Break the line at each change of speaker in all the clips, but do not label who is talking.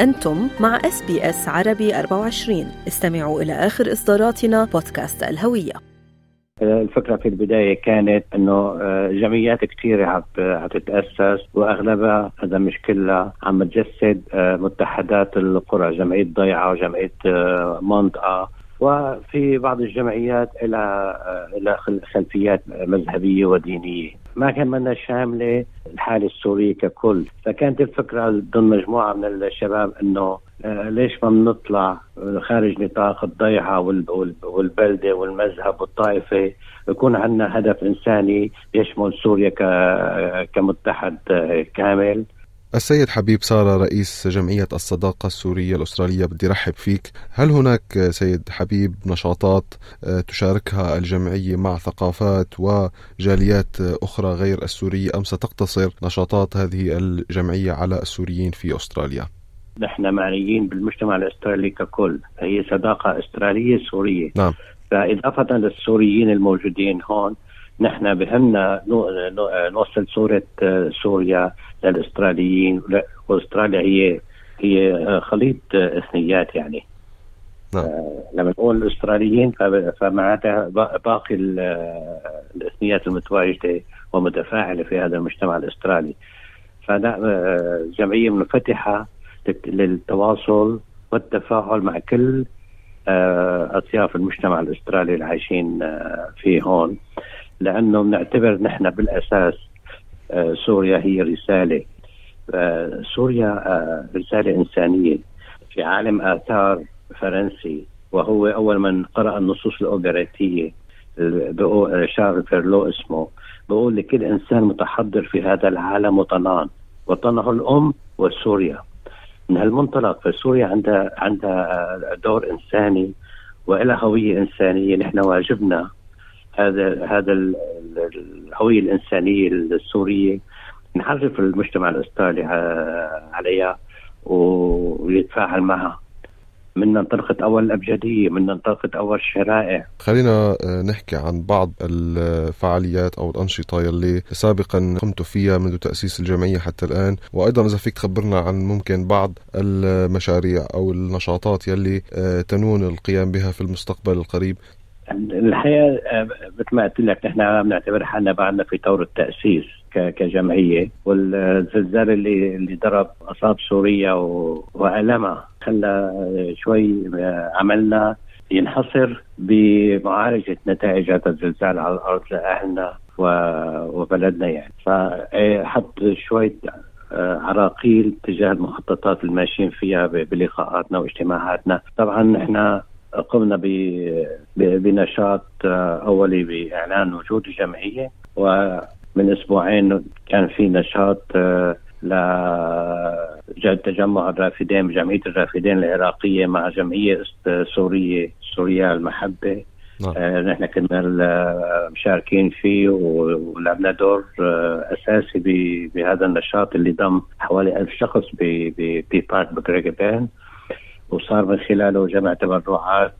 أنتم مع إس بي إس عربي 24 استمعوا إلى آخر إصداراتنا بودكاست الهوية.
الفكرة في البداية كانت إنه جمعيات كثيرة حتتأسس وأغلبها هذا مش كلها عم تجسد متحدات القرى جمعية ضيعة وجمعية منطقة. وفي بعض الجمعيات إلها خلفيات مذهبية ودينية. ما كان منا شاملة الحاله السوريه ككل. فكانت الفكرة ضمن مجموعة من الشباب إنه آه، ليش ما بنطلع خارج نطاق الضيعه والبلدة والمذهب والطائفة؟ يكون عندنا هدف إنساني يشمل سوريا كمتحد كامل.
السيد حبيب سارة رئيس جمعية الصداقة السورية الأسترالية بدي رحب فيك. هل هناك سيد حبيب نشاطات آه، تشاركها الجمعية مع ثقافات وجاليات أخرى غير السورية أم ستقتصر نشاطات هذه الجمعية على السوريين في أستراليا؟
نحن معنيين بالمجتمع الأسترالي ككل. هي صداقة أسترالية سورية.
نعم.
فإضافة للسوريين الموجودين هون نحن بهمنا نوصل صورة آه، سوريا للأستراليين. وأستراليا هي هي خليط إثنيات يعني.
نعم.
آه، لما نقول الأستراليين فمعناتها باقي الإثنيات المتواجدة ومتفاعلة في هذا المجتمع الأسترالي. فلا جمعية منفتحة للتواصل والتفاعل مع كل آه، أطياف المجتمع الأسترالي العايشين فيه هون. لأنه بنعتبر نحن بالأساس آه، سوريا هي رسالة آه، سوريا آه، رسالة إنسانية في عالم آثار فرنسي وهو أول من قرأ النصوص الأوبريتية شارل فيرلو اسمه. بقول لكل إنسان متحضر في هذا العالم وطنان وطنه الأم وسوريا. من هالمنطلق فسوريا عندها عندها دور إنساني وإلها هوية إنسانية نحن واجبنا هذا هذا الهوية الإنسانية السورية. نعرف المجتمع الأسترالي عليها ويتفاعل معها. من منطقة أول الأبجدية من منطقة أول الشرائع.
خلينا آه، نحكي عن بعض الفعاليات أو الأنشطة يلي سابقا قمتوا فيها منذ تأسيس الجمعية حتى الآن. وأيضا إذا فيك تخبرنا عن ممكن بعض المشاريع أو النشاطات يلي آه، تنون القيام بها في المستقبل القريب.
الحقيقة آه، مثل ما قلت لك نحن بنعتبر حالنا بعدنا في طور التأسيس كجمعية والزلزال اللي اللي ضرب اصاب سوريا وألمها خلى شوي آه، عملنا ينحصر بمعالجة نتائج هذا الزلزال على الأرض لأهلنا وبلدنا يعني. فحط شوية آه، عراقيل تجاه المخططات اللي ماشيين فيها بلقاءاتنا واجتماعاتنا. طبعا نحن قمنا بنشاط آه، أولي بإعلان وجود الجمعيه ومن أسبوعين كان في نشاط آه، ل تجمع الرافدين جمعية الرافدين العراقية مع جمعية سورية سوريا المحبة نعم. آه نحن كنا مشاركين فيه ولعبنا دور آه أساسي بهذا النشاط اللي ضم حوالي ألف شخص ببارك بكريكبان وصار من خلاله جمع تبرعات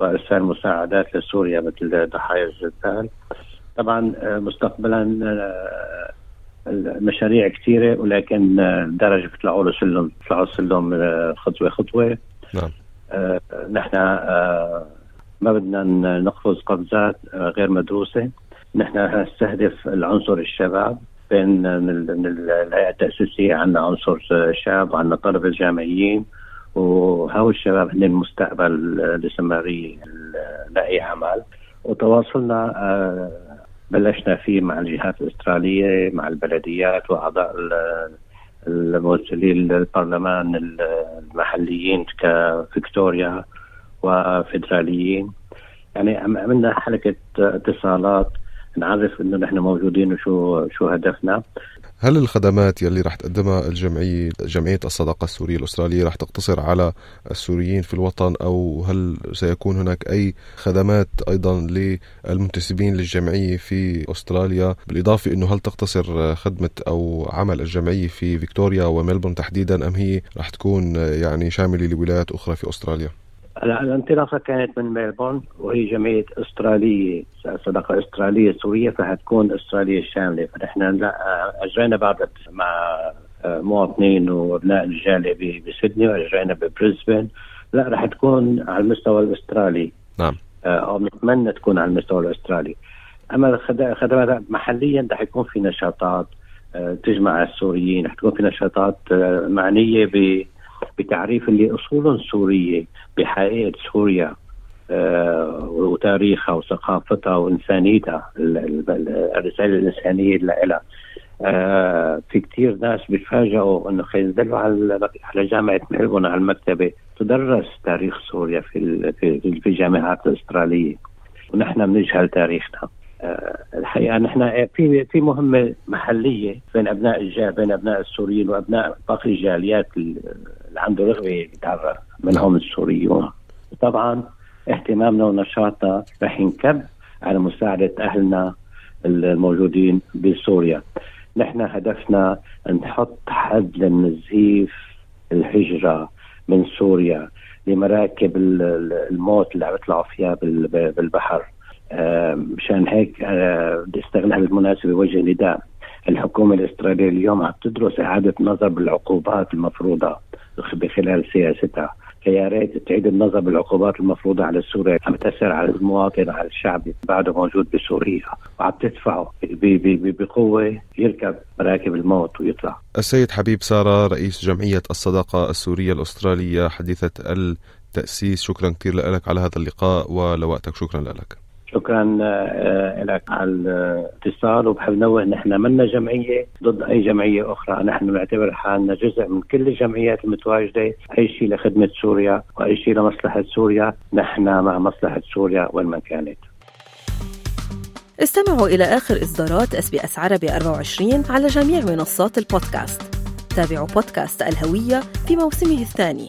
وإرسال مساعدات لسوريا مثل ضحايا الزلزال طبعا آه، مستقبلا آه، المشاريع كثيرة ولكن آه، درجة بيطلعوا له سلم بيطلعوا سلم خطوة خطوة.
نعم.
نحن ما بدنا نقفز قفزات غير مدروسة. نحن نستهدف العنصر الشباب بين من الهيئة التأسيسية عندنا عنصر شاب وعندنا طلبة جامعيين. وهؤلاء الشباب هن المستقبل الاستمراري لأي عمل. وتواصلنا آه، بلشنا فيه مع الجهات الأسترالية مع البلديات وأعضاء الممثلين البرلمان المحليين كفيكتوريا وفدراليين يعني عملنا حلقه اتصالات. نعرف إنه نحن موجودين وشو شو هدفنا.
هل الخدمات يلي رح تقدمها الجمعية جمعية الصداقة السورية الأسترالية رح تقتصر على السوريين في الوطن أو هل سيكون هناك أي خدمات أيضا للمنتسبين للجمعية في أستراليا بالإضافة أنه هل تقتصر خدمة أو عمل الجمعية في فيكتوريا وملبون تحديدا أم هي رح تكون يعني شاملة لولايات أخرى في أستراليا؟
الانطلاقة كانت من ميلبورن وهي جمعية أسترالية صداقة أسترالية سورية فهتكون استراليه شامله فنحن أجرينا بعض مع مواطنين وابناء رجالي بسيدني وأجرينا ببريسبن. لا رح تكون على المستوى الأسترالي.
نعم.
أو نتمنى تكون على المستوى الأسترالي. أما الخدمات محليا رح يكون في نشاطات تجمع السوريين. رح تكون في نشاطات معنية بتعريف اللي اصولهم سورية بحقيقة سوريا وتاريخها وثقافتها وإنسانيتها الرسالة الإنسانية اللي لها آه في كثير ناس بيتفاجئوا إنه ينزلوا على على جامعة ملبون على المكتبة تدرس تاريخ سوريا في في الجامعات الأسترالية. ونحن بنجهل تاريخنا. آه الحقيقة نحن في في مهمة محلية بين أبناء بين أبناء السوريين وأبناء باقي الجاليات عنده رغبه يتعرف منهم السوريون. طبعا اهتمامنا ونشاطنا رح ينكب على مساعدة أهلنا الموجودين بسوريا. نحن هدفنا نحط حد للنزيف الهجرة من سوريا لمراكب الموت اللي عم يطلعوا فيها بالبحر. مشان هيك بدي استغل هالمناسبة وجه نداء. الحكومة الإسرائيلية اليوم عم تدرس إعادة نظر بالعقوبات المفروضة بخلال سياستها فيا ريت تعيد النظر بالعقوبات المفروضة على سوريا عم تأثر على المواطن على الشعب بعده موجود بسوريا وعم تدفعه بقوة يركب مراكب الموت ويطلع.
السيد حبيب سارة رئيس جمعية الصداقة السورية الأسترالية حديثة التأسيس شكرا كثير لك على هذا اللقاء ولوقتك شكرا لك.
شكرا لك على الاتصال وبحب نوه نحن منا جمعية ضد أي جمعية أخرى، نحن نعتبر حالنا جزء من كل الجمعيات المتواجدة، أي شيء لخدمة سوريا وأي شيء لمصلحة سوريا، نحن مع مصلحة سوريا وين ما كانت.
استمعوا إلى آخر إصدارات اس بي إس عربي 24 على جميع منصات البودكاست. تابعوا بودكاست الهوية في موسمه الثاني